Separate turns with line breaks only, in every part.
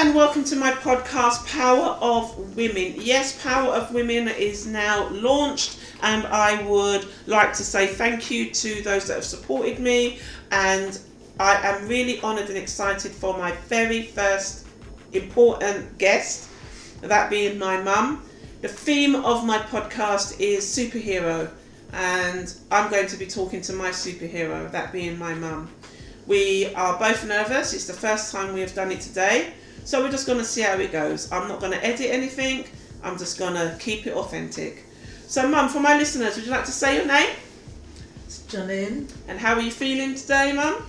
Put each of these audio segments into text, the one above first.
and welcome to my podcast, Power of Women. Yes, Power of Women is now launched, and I would like to say thank you to those that have supported me. And I am really honoured and excited for my very first important guest, that being my mum. The theme of my podcast is superhero, and I'm going to be talking to my superhero, that being my mum. We are both nervous. It's the first time we have done it today. So we're just going to see how it goes. I'm not going to edit anything. I'm just going to keep it authentic. So, Mum, for my listeners, would you like to say your name?
It's Janine.
And how are you feeling today, Mum?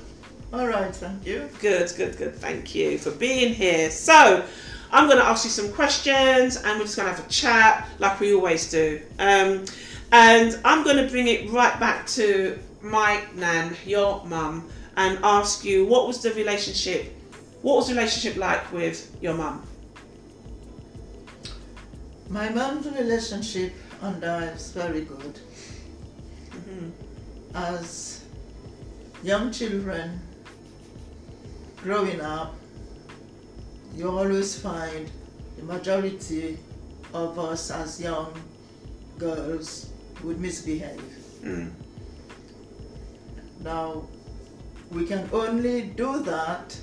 All right, thank you.
Good, good, good. Thank you for being here. So, I'm going to ask you some questions and we're just going to have a chat like we always do. Um, and I'm going to bring it right back to my nan, your mum, and ask you what was the relationship what was the relationship like with your mum?
My mum's relationship and I is very good.
Mm-hmm.
As young children growing up, you always find the majority of us as young girls would misbehave.
Mm.
Now, we can only do that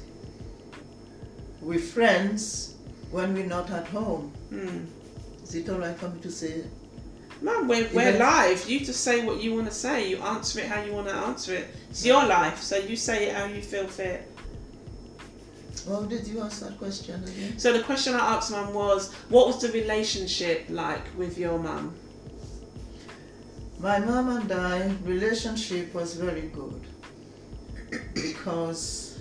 with friends when we're not at home.
Mm.
Is it all right for me to say?
Mum, we're, we're
Yeah.
live. You just say what you want to say. You answer it how you want to answer it. It's your life, so you say it how you feel fit.
Well, did you ask that question again?
So the question I asked Mum was, what was the relationship like with your mum?
My mom and I relationship was very good because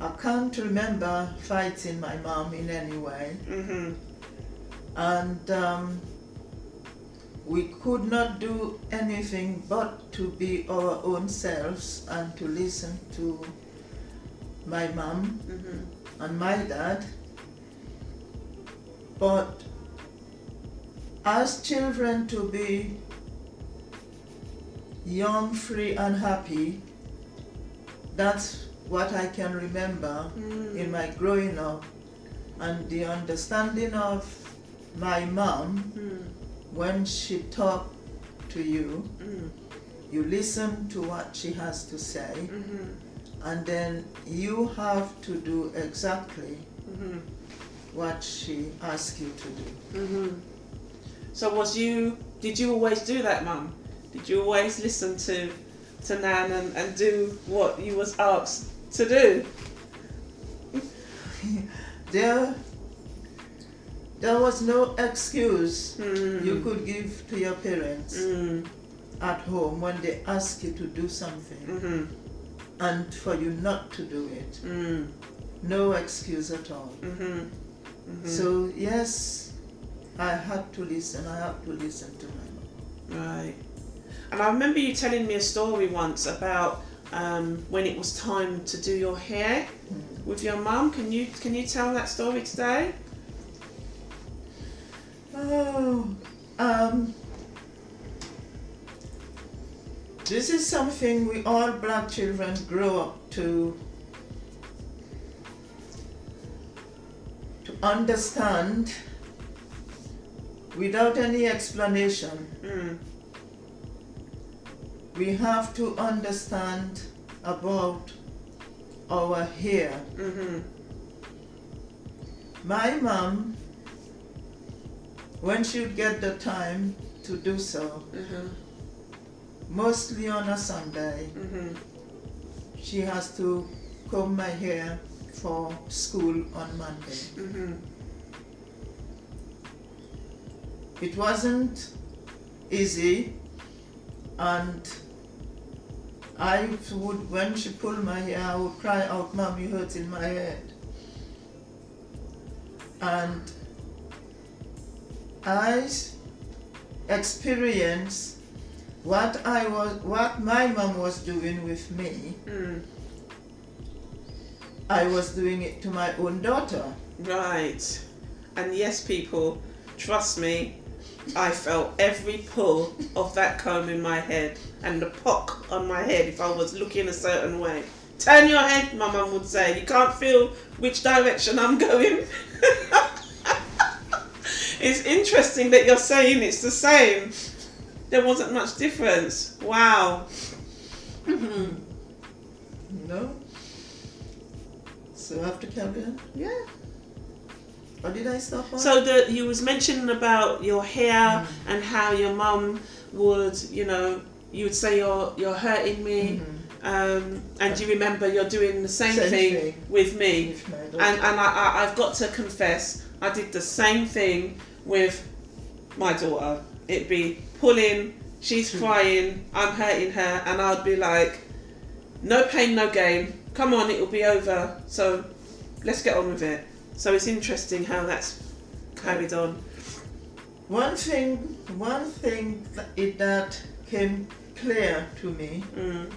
I can't remember fighting my mom in any way,
Mm-hmm.
and um, we could not do anything but to be our own selves and to listen to my mom
Mm-hmm.
and my dad. But as children to be young, free, and happy, that's what I can remember in my growing up. And the understanding of my mom
Mm.
when she talked to you,
Mm.
you listen to what she has to say,
Mm-hmm.
and then you have to do exactly
Mm-hmm.
what she asks you to do.
Mm-hmm. So was you? Did you always do that, Mum? Did you always listen to to Nan and, and do what you was asked to do?
there, there was no excuse
Mm.
you could give to your parents
Mm.
at home when they ask you to do something
Mm-hmm.
and for you not to do it.
Mm.
No excuse at all.
Mm-hmm. Mm-hmm.
So, yes, I had to listen. I had to listen to my mom.
Right. And I remember you telling me a story once about um, when it was time to do your hair with your mum. Can you can you tell that story today?
Oh, um, this is something we all black children grow up to to understand without any explanation.
Mm.
We have to understand about our hair.
Mm-hmm.
My mom, when she would get the time to do so,
Mm-hmm.
mostly on a Sunday,
Mm-hmm.
she has to comb my hair for school on Monday.
Mm-hmm.
It wasn't easy, and I would, when she pulled my hair, I would cry out, Mom, you hurting my head. And I experienced what I was, what my mom was doing with me.
Mm.
I was doing it to my own daughter.
Right. And yes, people, trust me, I felt every pull of that comb in my head and the pock on my head if I was looking a certain way. Turn your head, my mum would say. You can't feel which direction I'm going. it's interesting that you're saying it's the same. There wasn't much difference. Wow.
No? So after carry on?
Yeah.
Or did I stop on?
So the you was mentioning about your hair and how your mum would, you know, you would say you're you're hurting me,
Mhm.
um, and you remember you're doing the same,
Same
thing,
thing.
with me. And and I, I I've got to confess, I did the same thing with my daughter. It'd be pulling, she's crying, I'm hurting her, and I'd be like, no pain, no gain. Come on, it'll be over. So let's get on with it. So it's interesting how that's carried on.
One thing, one thing that, it, that came clear to me
Mm.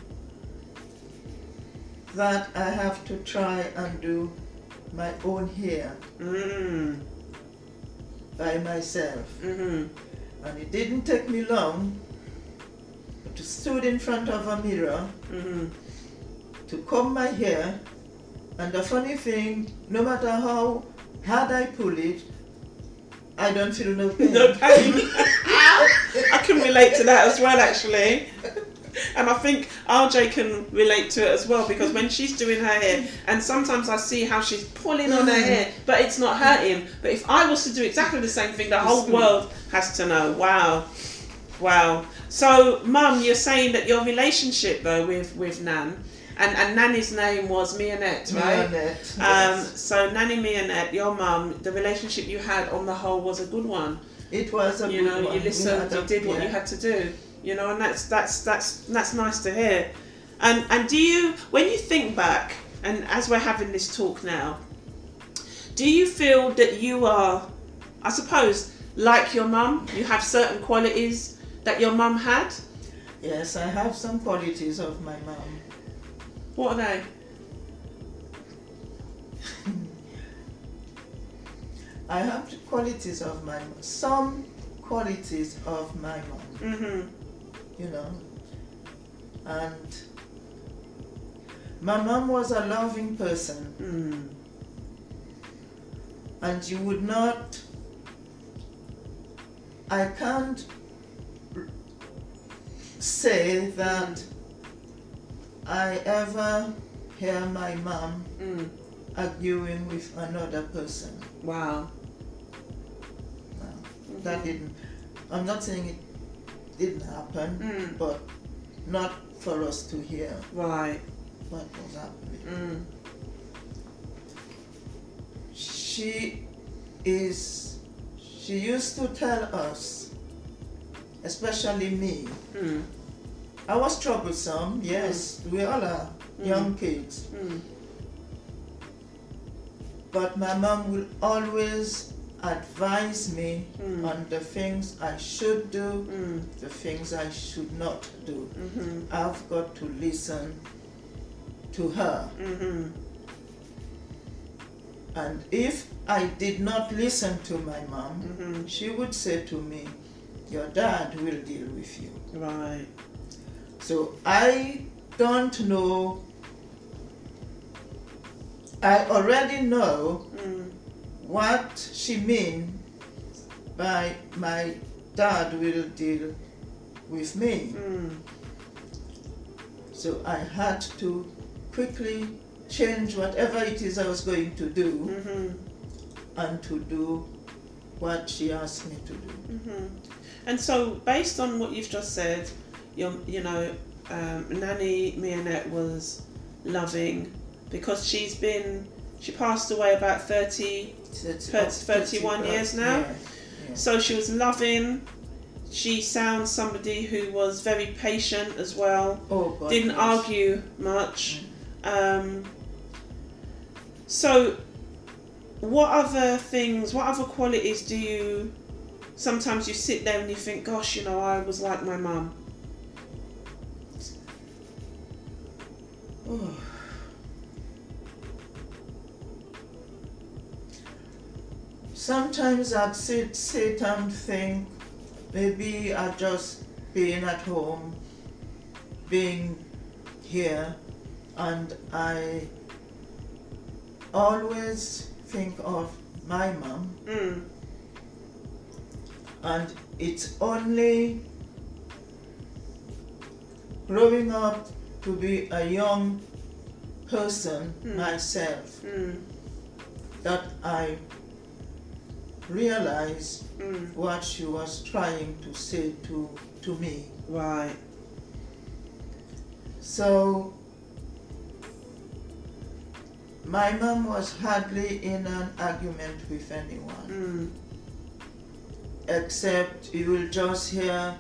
that I have to try and do my own hair
Mm.
by myself.
Mm-hmm.
And it didn't take me long to stood in front of a mirror
Mm-hmm.
to comb my hair. And the funny thing, no matter how hard I pull it, I don't feel no pain.
No pain. I can relate to that as well, actually. And I think RJ can relate to it as well because when she's doing her hair, and sometimes I see how she's pulling on her mm. hair, but it's not hurting. But if I was to do exactly the same thing, the whole world has to know. Wow, wow. So, Mum, you're saying that your relationship though with with Nan, and and Nanny's name was Mianette, right?
Marionette,
Um,
yes.
so Nanny Mianette, your mum, the relationship you had on the whole was a good one.
it was a
you
good
know,
one.
you listened, you did what
yeah.
you had to do. You know, and that's that's that's that's nice to hear. And and do you when you think back, and as we're having this talk now, do you feel that you are, I suppose, like your mum? You have certain qualities that your mum had.
Yes, I have some qualities of my mom.
What are they?
I have the qualities of my some qualities of my mom,
Mhm.
you know. And my mom was a loving person,
Mm.
and you would not. I can't say that I ever hear my mom
Mm.
arguing with another person.
Wow.
No, that didn't. I'm not saying it didn't happen,
Mm.
but not for us to hear
Right.
what was happening.
Mm.
She is. She used to tell us, especially me.
Mm.
I was troublesome. Yes, we all are young kids.
Mm.
But my mom will always advise me
Mm.
on the things I should do,
Mm.
the things I should not do.
Mhm.
I've got to listen to her.
Mhm.
And if I did not listen to my mom,
Mhm.
she would say to me, Your dad will deal with you.
Right.
So I don't know. I already know
Mm.
what she means by my dad will deal with me.
Mm.
So I had to quickly change whatever it is I was going to do
Mhm.
and to do what she asked me to do.
Mhm. And so, based on what you've just said, your, you know, um, Nanny Mianette was loving because she's been, she passed away about 30,
So it's
Thirty- 31
to-
years now?
Yeah, yeah.
so she was loving. She sounds somebody who was very patient as well.
Oh God.
didn't
yes.
argue much. Um, so, what other things, what other qualities do you? Sometimes you sit there and you think, "Gosh, you know, I was like my mum."
Sometimes I'd sit, sit and think. Maybe I just being at home, being here, and I always think of my mom,
Mm.
and it's only growing up to be a young person
Mm.
myself
Mm.
that I realized
Mm.
what she was trying to say to, to me.
Right.
So my mom was hardly in an argument with anyone,
Mm.
except you will just hear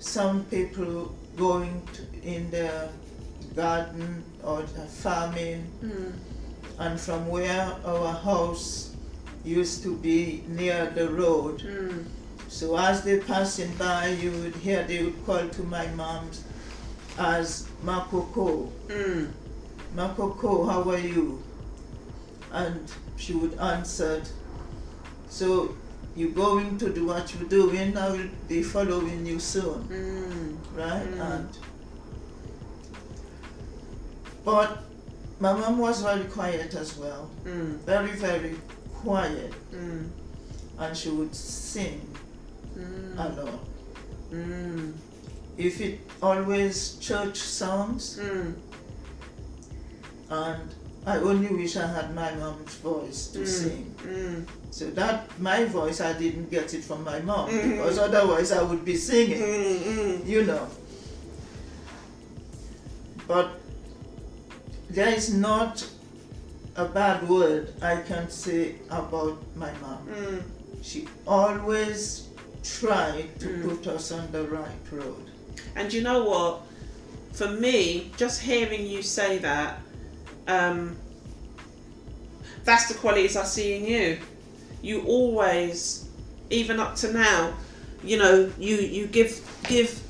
some people going to, in the garden or the farming,
Mm.
and from where our house used to be near the road.
Mm.
So as they passing by, you would hear they would call to my mom as Makoko.
Mm.
Makoko, how are you? And she would answer, So you going to do what you're doing, I will be following you soon,
Mm.
Right?
Mm.
And but my mom was very quiet as well,
Mm.
very, very quiet,
Mm.
and she would sing
Mm.
a lot.
Mm.
If it always church songs,
Mm.
and I only wish I had my mom's voice to
Mm.
sing.
Mm.
So that my voice, I didn't get it from my mom
Mhm.
because otherwise I would be singing,
Mm. Mm.
you know. But there is not a bad word I can say about my mom.
Mm.
She always tried to
Mm.
put us on the right road.
And you know what? For me, just hearing you say that, um, that's the qualities I see in you. You always, even up to now, you know, you you give give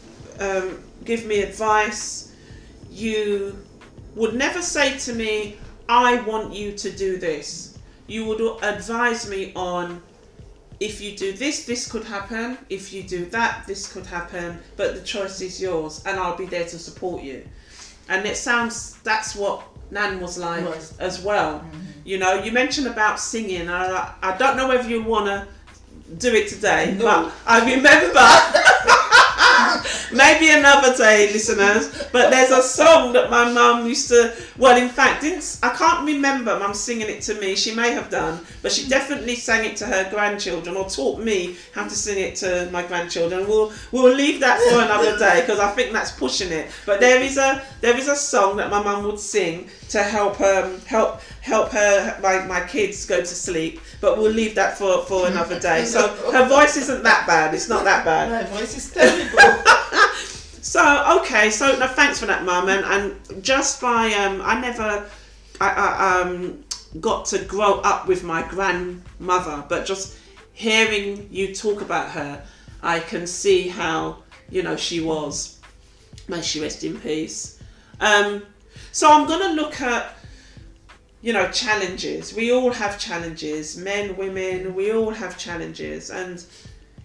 um, give me advice. You would never say to me, "I want you to do this." You would advise me on if you do this, this could happen. If you do that, this could happen. But the choice is yours, and I'll be there to support you. And it sounds that's what Nan was like
Was.
as well. Mm-hmm. You know, you mentioned about singing. I, I don't know whether you want to do it today,
No.
but I remember. Maybe another day, listeners. But there's a song that my mum used to. Well, in fact, didn't I can't remember mum singing it to me. She may have done, but she definitely sang it to her grandchildren or taught me how to sing it to my grandchildren. We'll we'll leave that for another day because I think that's pushing it. But there is a there is a song that my mum would sing to help um help help her my, my kids go to sleep. But we'll leave that for for another day. So her voice isn't that bad. It's not that bad.
My voice is terrible.
So okay, so no, thanks for that, Mum. And, and just by um, I never, I, I um, got to grow up with my grandmother, but just hearing you talk about her, I can see how you know she was. May she rest in peace. Um, so I'm gonna look at you know challenges. We all have challenges, men, women. We all have challenges, and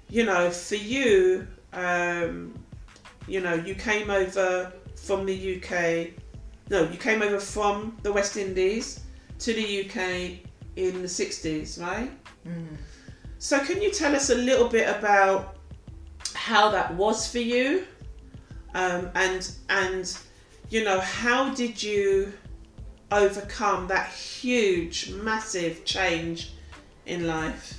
you know for you. Um, you know, you came over from the UK. No, you came over from the West Indies to the UK in the 60s, right?
Mm.
So, can you tell us a little bit about how that was for you? Um, and, and, you know, how did you overcome that huge, massive change in life?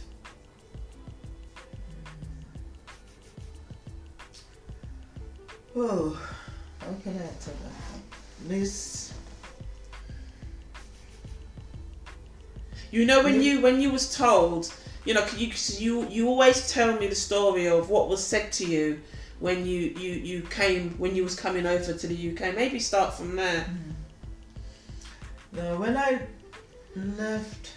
Oh, how can I answer that? Miss,
You know when you when you was told, you know, you you you always tell me the story of what was said to you when you you you came when you was coming over to the UK. Maybe start from there. Mm.
now when I left,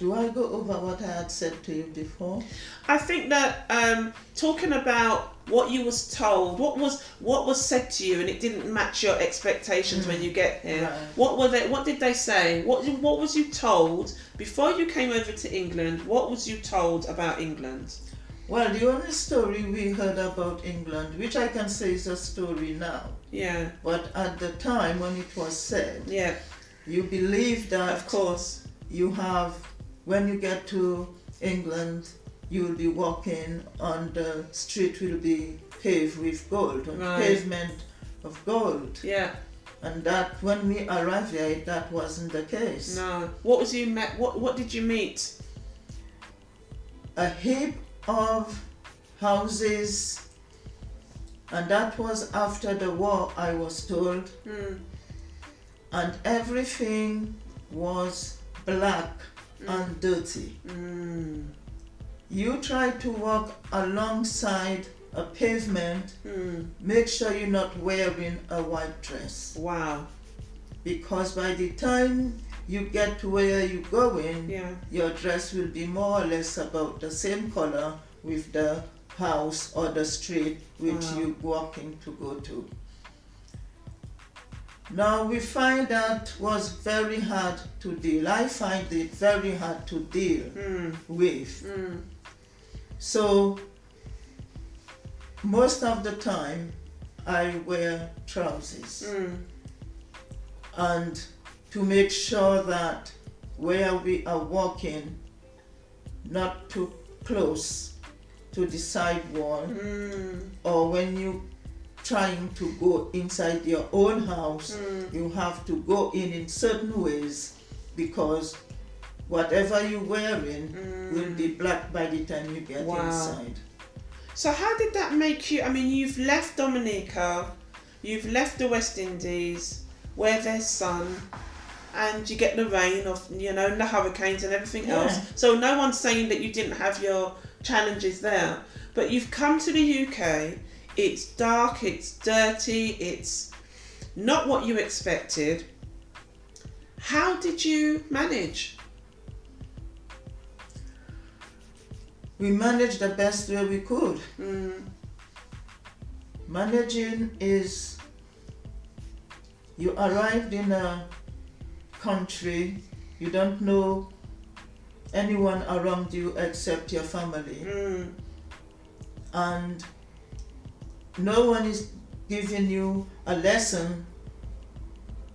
do I go over what I had said to you before?
I think that um, talking about what you was told, what was what was said to you, and it didn't match your expectations when you get here.
Right.
What were they? What did they say? What what was you told before you came over to England? What was you told about England?
Well, the only story we heard about England, which I can say is a story now,
Yeah,
but at the time when it was said,
yeah,
you believe that
of course.
you have, when you get to England, you will be walking on the street will be paved with gold, on
Right.
pavement of gold.
Yeah,
And that when we arrived there, that wasn't the case.
no. What was you met? What What did you meet?
A heap of houses, and that was after the war, I was told,
Hmm.
and everything was black and dirty.
Mm.
You try to walk alongside a pavement,
Hmm.
make sure you're not wearing a white dress
Wow.
because by the time you get to where you're going,
Yeah.
your dress will be more or less about the same color with the house or the street which
Wow.
you're walking to go to. Now we find that was very hard to deal. I find it very hard to deal
Hmm.
with.
Hmm.
So most of the time I wear trousers
Hmm.
and to make sure that where we are walking not too close to the sidewall
Hmm.
or when you trying to go inside your own house
Hmm.
you have to go in in certain ways because whatever you're wearing will be black by the time you get
Mm. Wow.
inside
So how did that make you? I mean, you've left Dominica, you've left the West Indies, where there's sun, and you get the rain of you know and the hurricanes and everything
Yeah.
else. So no one's saying that you didn't have your challenges there, but you've come to the UK. It's dark, it's dirty, it's not what you expected. How did you manage?
we managed the best way we could
Mm,
Managing is you arrived in a country, you don't know anyone around you except your family,
mm,
and no one is giving you a lesson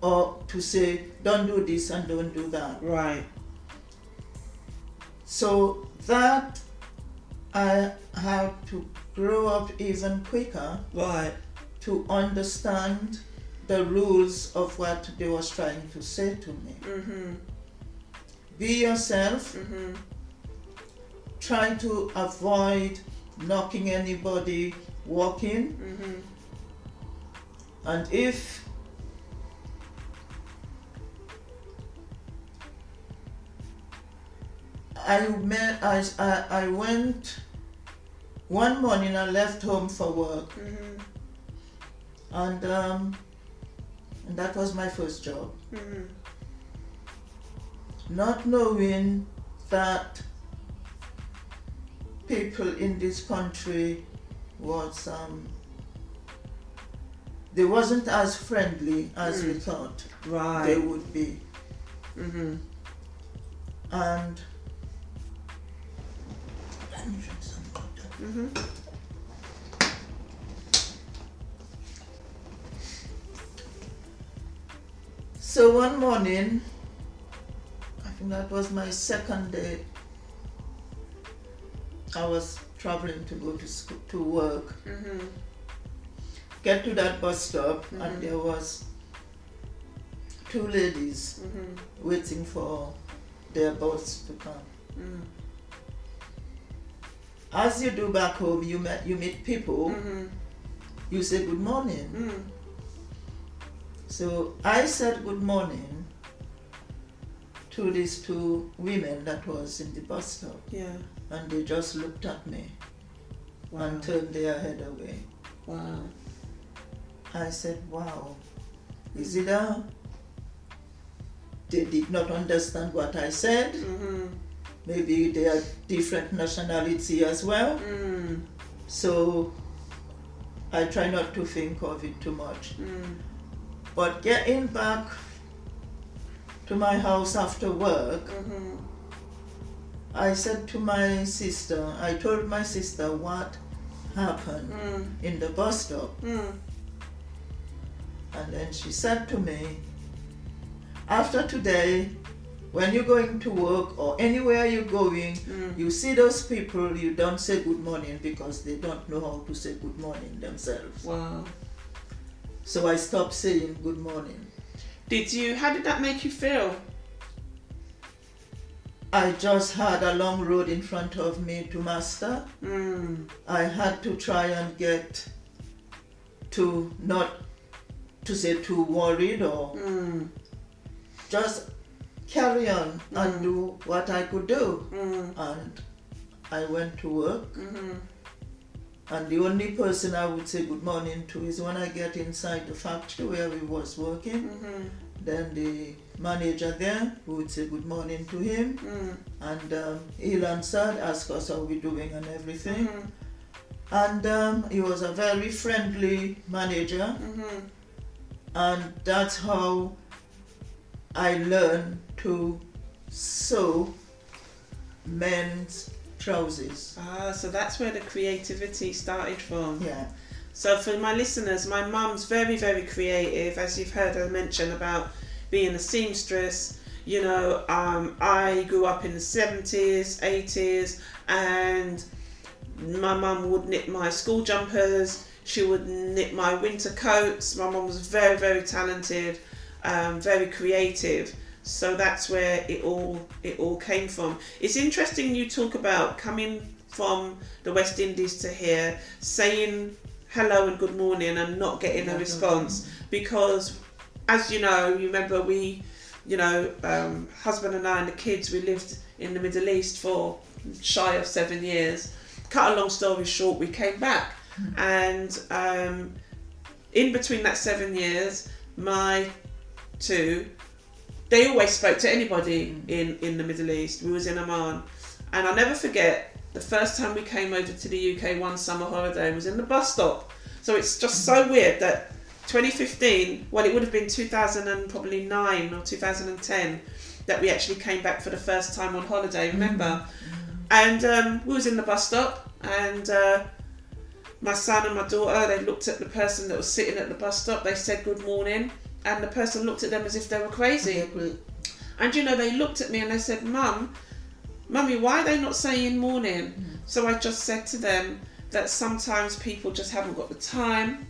or to say, don't do this and don't do that.
right.
So that I had to grow up even quicker
Right.
to understand the rules of what they was trying to say to me.
Mhm.
Be yourself,
Mhm.
try to avoid knocking anybody walking,
Mhm.
and if I met, I, I, I went one morning I left home for work
Mhm.
and um, and that was my first job.
Mhm.
not knowing that people in this country was um, they wasn't as friendly as we
Mm.
thought they would be
Mm-hmm.
and Let me drink some water.
Mhm.
so one morning i think that was my second day i was traveling to go to school, to work
Mhm.
get to that bus stop
Mhm.
and there was two ladies
Mhm.
waiting for their bus to come.
Mhm.
As you do back home, you met you meet people,
Mhm.
you say good morning.
Mhm.
So I said good morning to these two women that was in the bus stop,
Yeah.
And they just looked at me
Wow.
and turned their head away.
Wow.
I said, "Wow, is it a?" They did not understand what I said.
Mhm.
Maybe they are different nationality as well.
Mm.
So I try not to think of it too much.
Mm.
But getting back to my house after work,
Mhm.
I said to my sister, I told my sister what happened
Mm.
in the bus stop.
Mm.
And then she said to me, after today, when you're going to work or anywhere you're going,
Mm.
you see those people, you don't say good morning because they don't know how to say good morning themselves.
Wow.
So I stopped saying good morning.
Did you? How did that make you feel?
I just had a long road in front of me to master.
Mm.
I had to try and get to not to say too worried or
Mm.
just carry on and do what I could do.
Mm.
And I went to work,
Mm-hmm.
and the only person I would say good morning to is when I get inside the factory where we was working.
Mm-hmm.
Then the manager there we would say good morning to him,
Mm.
and um, he'll answer, ask us how we're doing and everything.
Mm-hmm.
And um, he was a very friendly manager,
Mm-hmm.
and that's how I learned to sew men's trousers.
Ah, so that's where the creativity started from.
Yeah.
So for my listeners, my mum's very, very creative, as you've heard her mention about being a seamstress. You know, um, I grew up in the seventies, eighties, and my mum would knit my school jumpers. She would knit my winter coats. My mum was very, very talented, um, very creative. So that's where it all it all came from. It's interesting you talk about coming from the West Indies to here, saying hello and good morning and not getting a response because as you know you remember we you know um, husband and i and the kids we lived in the middle east for shy of seven years. Cut a long story short we came back. And um, in between that seven years my two they always spoke to anybody in in the middle east. We was in oman. And i'll never forget the first time we came over to the uk one summer holiday was in the bus stop. So it's just so weird that 2015 well it would have been 2000 and probably 9 or 2010 that we actually came back for the first time on holiday remember? And um, we was in the bus stop and uh, my son and my daughter they looked at the person that was sitting at the bus stop. They said good morning and the person looked at them as if they were crazy. And you know, they looked at me and they said, Mum, Mummy, why are they not saying morning? So I just said to them that sometimes people just haven't got the time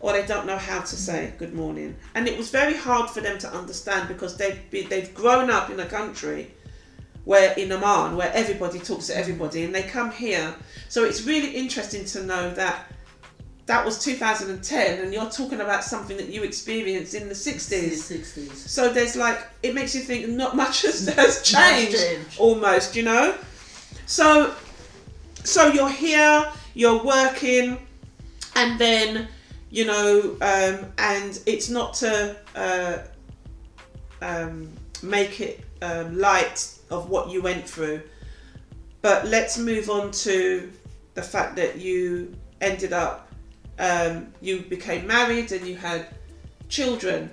or they don't know how to say good morning. And it was very hard for them to understand because they've, been, they've grown up in a country where in Oman, where everybody talks to everybody and they come here. So it's really interesting to know that that was 2010 and you're talking about something that you experienced in the 60s.
60s.
So there's like it makes you think not much has, has changed
changed.
almost, you know. So so you're here, you're working, and then you know, um, and it's not to uh, um, make it um, light of what you went through, but let's move on to the fact that you ended up, um, you became married and you had children.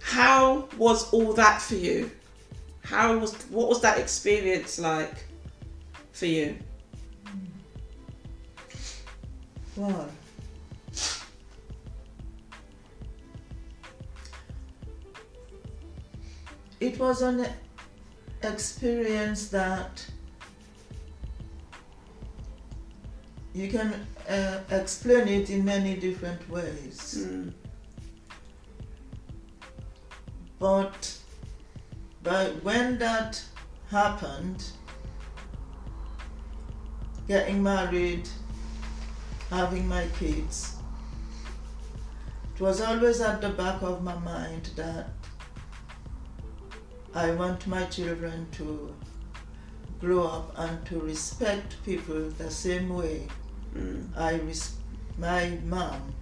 How was all that for you? How was what was that experience like for you?
Well, it was an experience that you can uh, explain it in many different ways.
Mm,
But but when that happened, getting married, having my kids, it was always at the back of my mind that I want my children to grow up and to respect people the same way
mm,
I res- my mom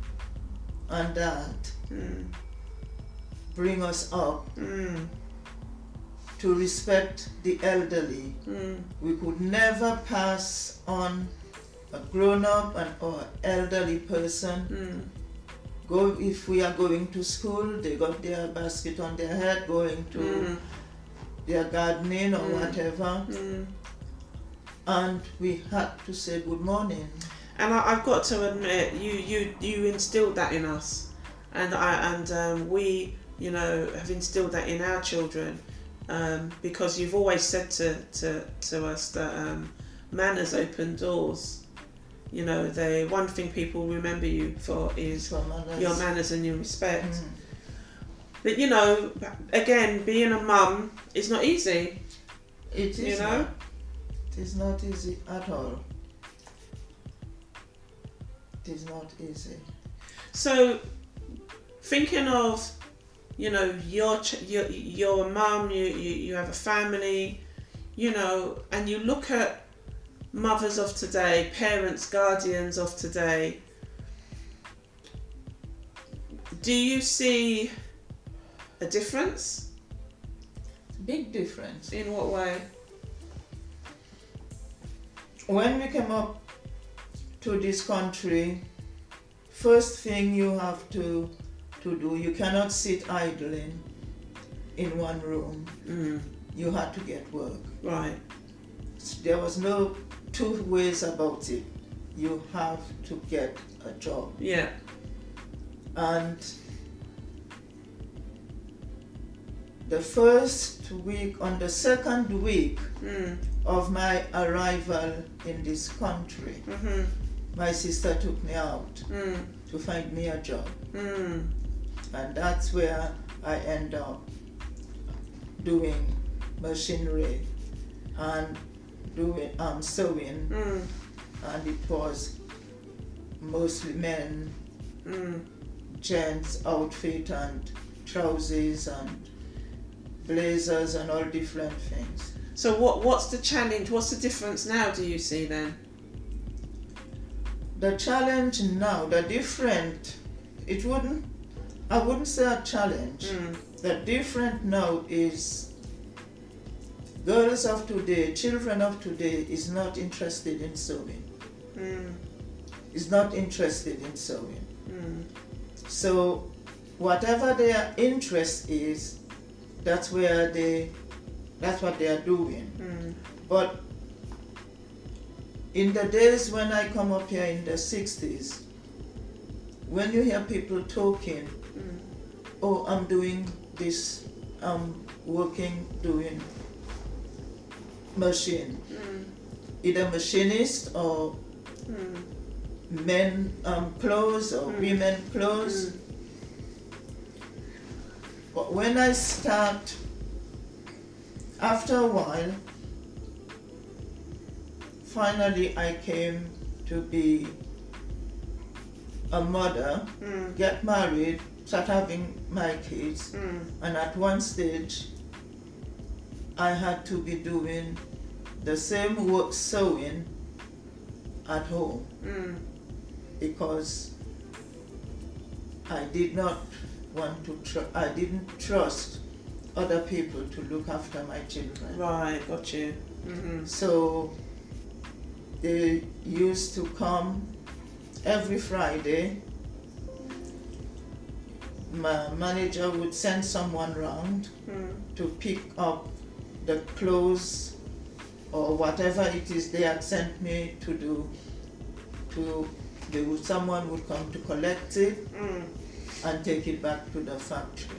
and dad
mm,
bring us up
mm,
to respect the elderly.
mm,
We could never pass on a grown up and or elderly person.
mm,
Go if we are going to school, they got their basket on their head, going to
mm,
their gardening or
Mm.
whatever,
Mm.
and we had to say good morning.
And I, I've got to admit, you you you instilled that in us, and I and um, we you know have instilled that in our children, um, because you've always said to to, to us that um, manners open doors. You know, the one thing people remember you for is
others.
your manners and your respect.
Mm.
But you know, again, being a mum is not easy.
It is
You know?
not. It is not easy at all. It is not easy.
So, thinking of, you know, your ch- your your mum, you, you you have a family, you know, and you look at mothers of today, parents, guardians of today. Do you see a difference?
Big difference.
In what way?
When we came up to this country, first thing you have to to do, you cannot sit idling in one room.
Mm,
You had to get work.
right.
There was no two ways about it. You have to get a job.
Yeah.
And the first week, on the second week
Mm,
of my arrival in this country,
mhm.
my sister took me out
Mm,
to find me a job.
mm,
And that's where I end up doing machinery and doing um, sewing.
mm,
And it was mostly men
mm.
gents outfit and trousers and blazers and all different things.
So what what's the challenge? What's the difference now? Do you see then?
The challenge now, the different, it wouldn't, I wouldn't say a challenge.
Mm,
The different now is girls of today, children of today is not interested in sewing.
mm,
Is not interested in sewing.
mm.
So whatever their interest is, that's where they that's what they are doing.
Mm,
But in the days when I come up here in the 60s, when you hear people talking,
mm,
oh, I'm doing this, I'm working, doing machine,
mm,
either machinist or
mm,
men um, clothes or
Mm.
women clothes. But when I start, after a while, finally I came to be a mother,
Mm,
get married, start having my kids,
mm,
and at one stage I had to be doing the same work sewing at home.
Mm.
because I did not want to tr- I didn't trust other people to look after my children.
Right, got you. Mm-hmm.
So they used to come every Friday. My manager would send someone round
Mm,
to pick up the clothes or whatever it is they had sent me to do. To they would, someone would come to collect it
mm.
And take it back to the factory.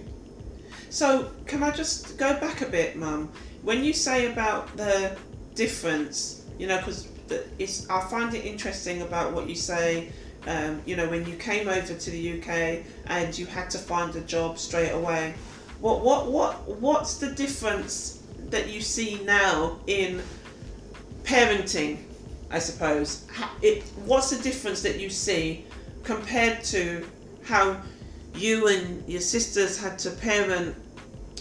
So, can I just go back a bit, Mum? When you say about the difference, you know, because it's I find it interesting about what you say. Um, you know, when you came over to the UK and you had to find a job straight away. What what what what's the difference that you see now in parenting? I suppose. It what's the difference that you see compared to how you and your sisters had to parent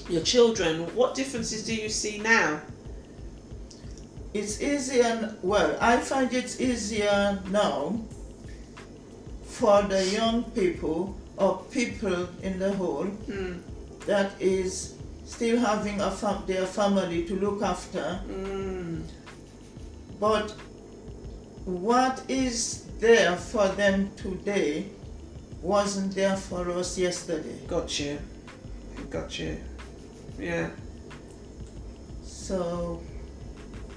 your children, what differences do you see now?
It's easier, well, I find it easier now for the young people or people in the whole
Mm,
that is still having a fam- their family to look after.
mm,
But what is there for them today wasn't there for us yesterday.
got you. Got you. Yeah.
So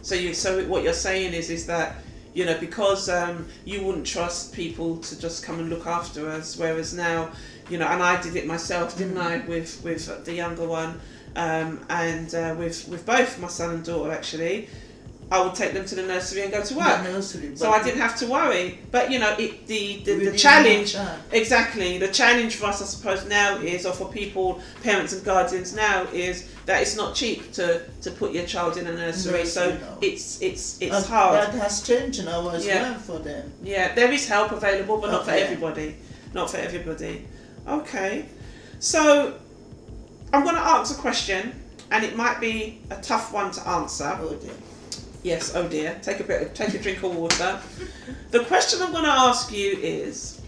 So you so what you're saying is is that you know because um, you wouldn't trust people to just come and look after us, whereas now you know, and I did it myself, didn't I, with with the younger one, um, and uh, with with both my son and daughter actually. I would take them to the nursery and go to work.
nursery.
So I didn't have to worry. But you know, it, the the, the challenge exactly the challenge for us, I suppose, now is, or for people, parents and guardians now, is that it's not cheap to to put your child in a nursery. so it's it's it's
And
hard.
That has changed now as
Yeah.
well for them.
Yeah, there is help available, but not for everybody. Not for everybody. Okay, so I'm going to ask a question, and it might be a tough one to answer.
Oh dear.
Yes, oh dear. Take a bit. Take a drink of water. The question I'm going to ask you is: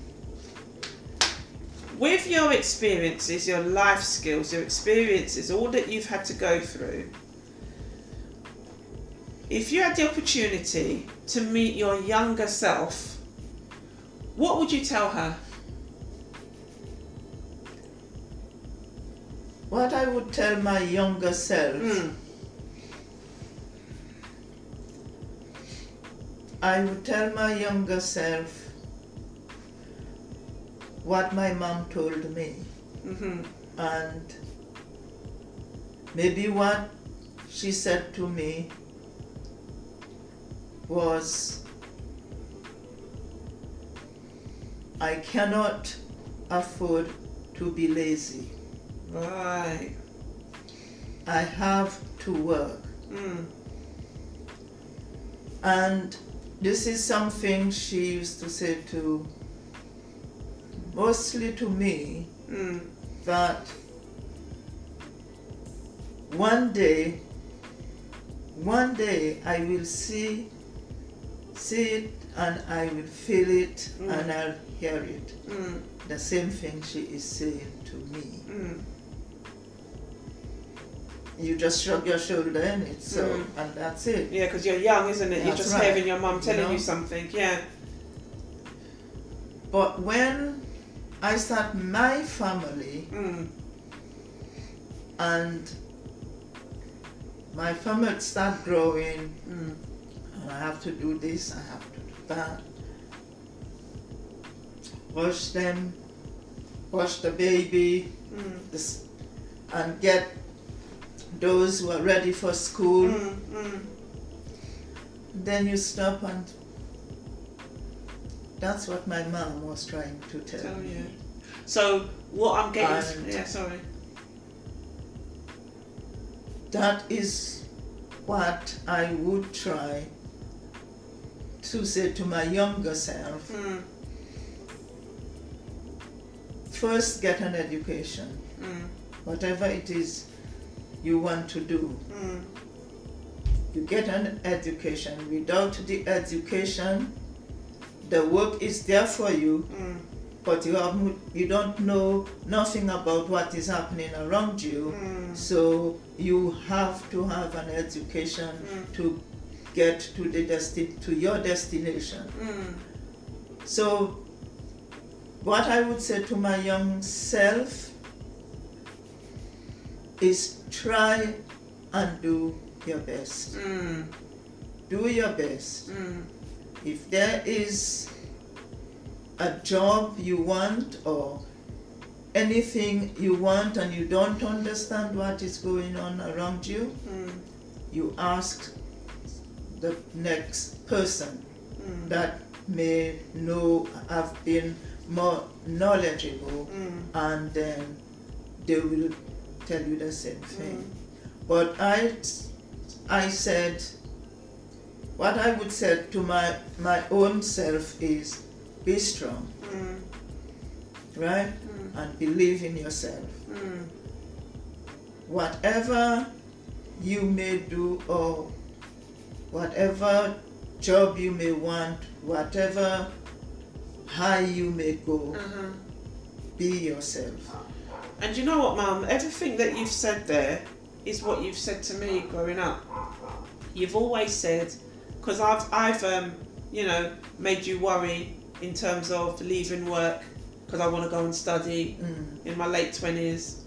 with your experiences, your life skills, your experiences, all that you've had to go through, if you had the opportunity to meet your younger self, what would you tell her?
What I would tell my younger self,
Mm,
I would tell my younger self what my mom told me.
hmm
and maybe what she said to me was I cannot afford to be lazy.
Right.
I have to work.
Mm,
And this is something she used to say to mostly to me
mm,
that one day one day I will see see it and I will feel it
Mm.
and I'll hear it.
mm,
The same thing she is saying to me. You just shrug your shoulder and it's so
Mm.
and that's it.
Yeah, because you're young, isn't it? You're just
right.
hearing your mum
You
telling you
know?
something. Yeah.
But when I start my family
Mm,
and my family start growing
mm,
and I have to do this, I have to do that. Wash them, wash the baby,
mm,
this, and get those who are ready for school.
mm, mm.
Then you stop and that's what my mom was trying to tell,
Tell
me.
you. So what I'm getting,
And-
yeah, sorry.
That is what I would try to say to my younger self.
Mm,
First, get an education.
mm,
whatever it is you want to do.
mm,
You get an education. Without the education, the work is there for you,
mm,
but you have you don't know nothing about what is happening around you.
mm,
So you have to have an education to get to the desti- to your destination. So what I would say to my young self is try and do your best.
mm,
Do your best.
mm,
If there is a job you want or anything you want and you don't understand what is going on around you,
mm,
you ask the next person
mm,
that may know, have been more knowledgeable,
mm,
and then they will tell you the same thing.
mm,
But I, I said, what I would say to my, my own self is be strong,
mm,
right?
mm,
And believe in yourself.
mm,
Whatever you may do or whatever job you may want, whatever high you may go,
uh-huh.
be yourself.
And you know what, Mum? Everything that you've said there is what you've said to me growing up. You've always said, because I've, I've, um, you know, made you worry in terms of leaving work because I want to go and study
Mm,
in my late twenties,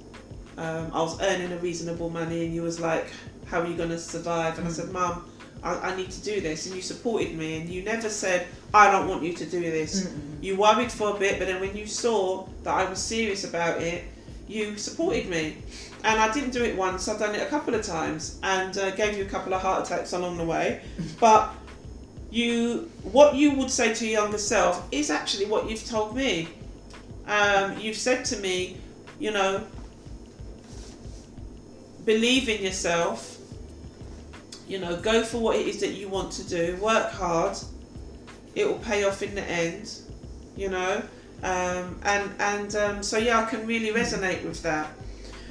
um, I was earning a reasonable money, and you was like, "How are you going to survive?" And I said, "Mum, I, I need to do this," and you supported me, and you never said, "I don't want you to do this." You worried for a bit, but then when you saw that I was serious about it, you supported me. And I didn't do it once; I've done it a couple of times, and uh, gave you a couple of heart attacks along the way. But you, what you would say to your younger self is actually what you've told me. Um, you've said to me, you know, believe in yourself. You know, go for what it is that you want to do. Work hard. It will pay off in the end. You know, um, and and um, so yeah, I can really resonate with that.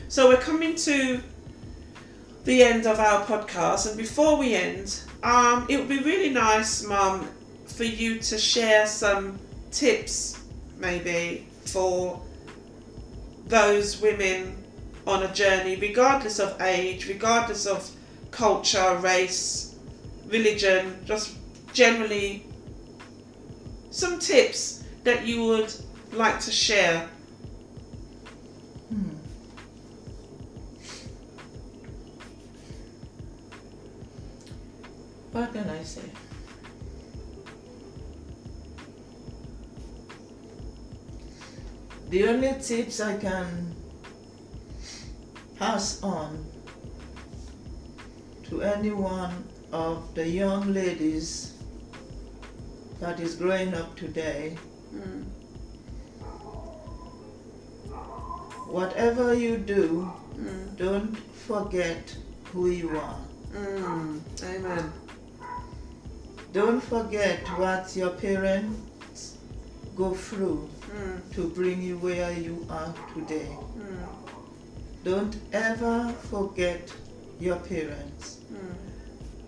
So we're coming to the end of our podcast, and before we end, um, it would be really nice, Mum, for you to share some tips, maybe for those women on a journey, regardless of age, regardless of culture, race, religion, just generally some tips that you would like to share.
Hmm. What can I say? The only tips I can pass on to any one of the young ladies that is growing up today, whatever you do,
Mm.
don't forget who you are.
Mm. Amen.
Don't forget what your parents go through
Mm.
to bring you where you are today.
Mm.
Don't ever forget your parents
Mm.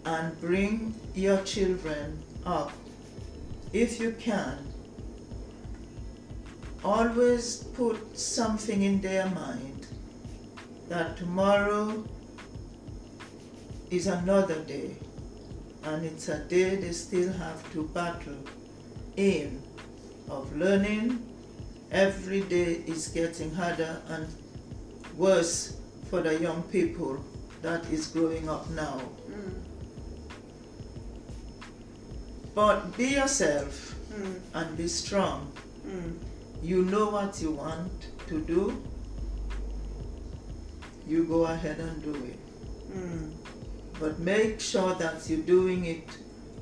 and bring your children up if you can. Always put something in their mind that tomorrow is another day and it's a day they still have to battle in of learning every day is getting harder and worse for the young people that is growing up now
Mm.
but be yourself
Mm.
and be strong
Mm.
You know what you want to do you go ahead and do it
Mm.
but make sure that you're doing it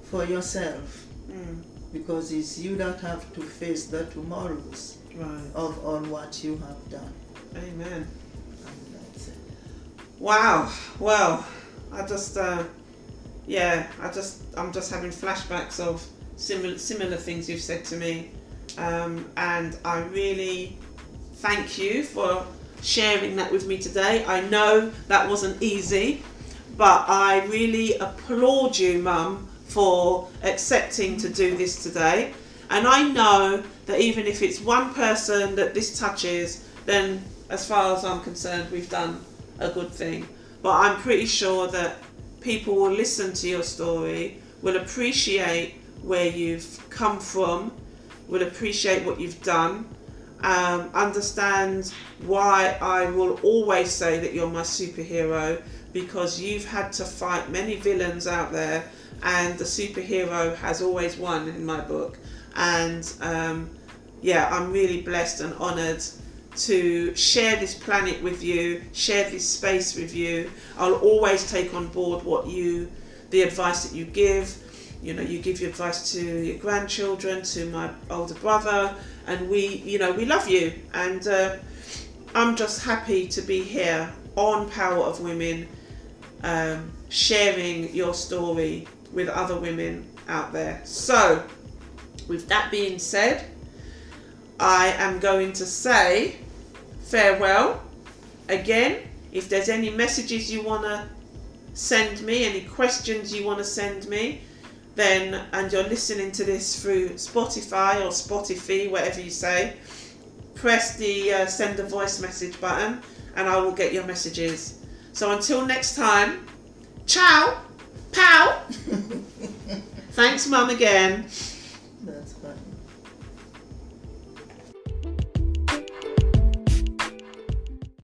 for yourself
Mm.
because it's you that have to face the tomorrows
Right.
of all what you have done.
Amen.
And that's it.
Wow. Well, I just, uh, yeah, I just, I'm just having flashbacks of similar similar things you've said to me, um, and I really thank you for sharing that with me today. I know that wasn't easy, but I really applaud you, Mum, for accepting to do this today. And I know that even if it's one person that this touches, then as far as I'm concerned, we've done a good thing. But I'm pretty sure that people will listen to your story, will appreciate where you've come from, will appreciate what you've done, um, understand why I will always say that you're my superhero because you've had to fight many villains out there, and the superhero has always won in my book. And um, yeah, I'm really blessed and honoured to share this planet with you, share this space with you. I'll always take on board what you, the advice that you give. You know, you give your advice to your grandchildren, to my older brother, and we, you know, we love you. And uh, I'm just happy to be here on Power of Women, um, sharing your story with other women out there. So, with that being said, I am going to say farewell. Again, if there's any messages you want to send me, any questions you want to send me, then, and you're listening to this through Spotify or Spotify, whatever you say, press the uh, send a voice message button and I will get your messages. So until next time, ciao, pow. Thanks, Mum, again.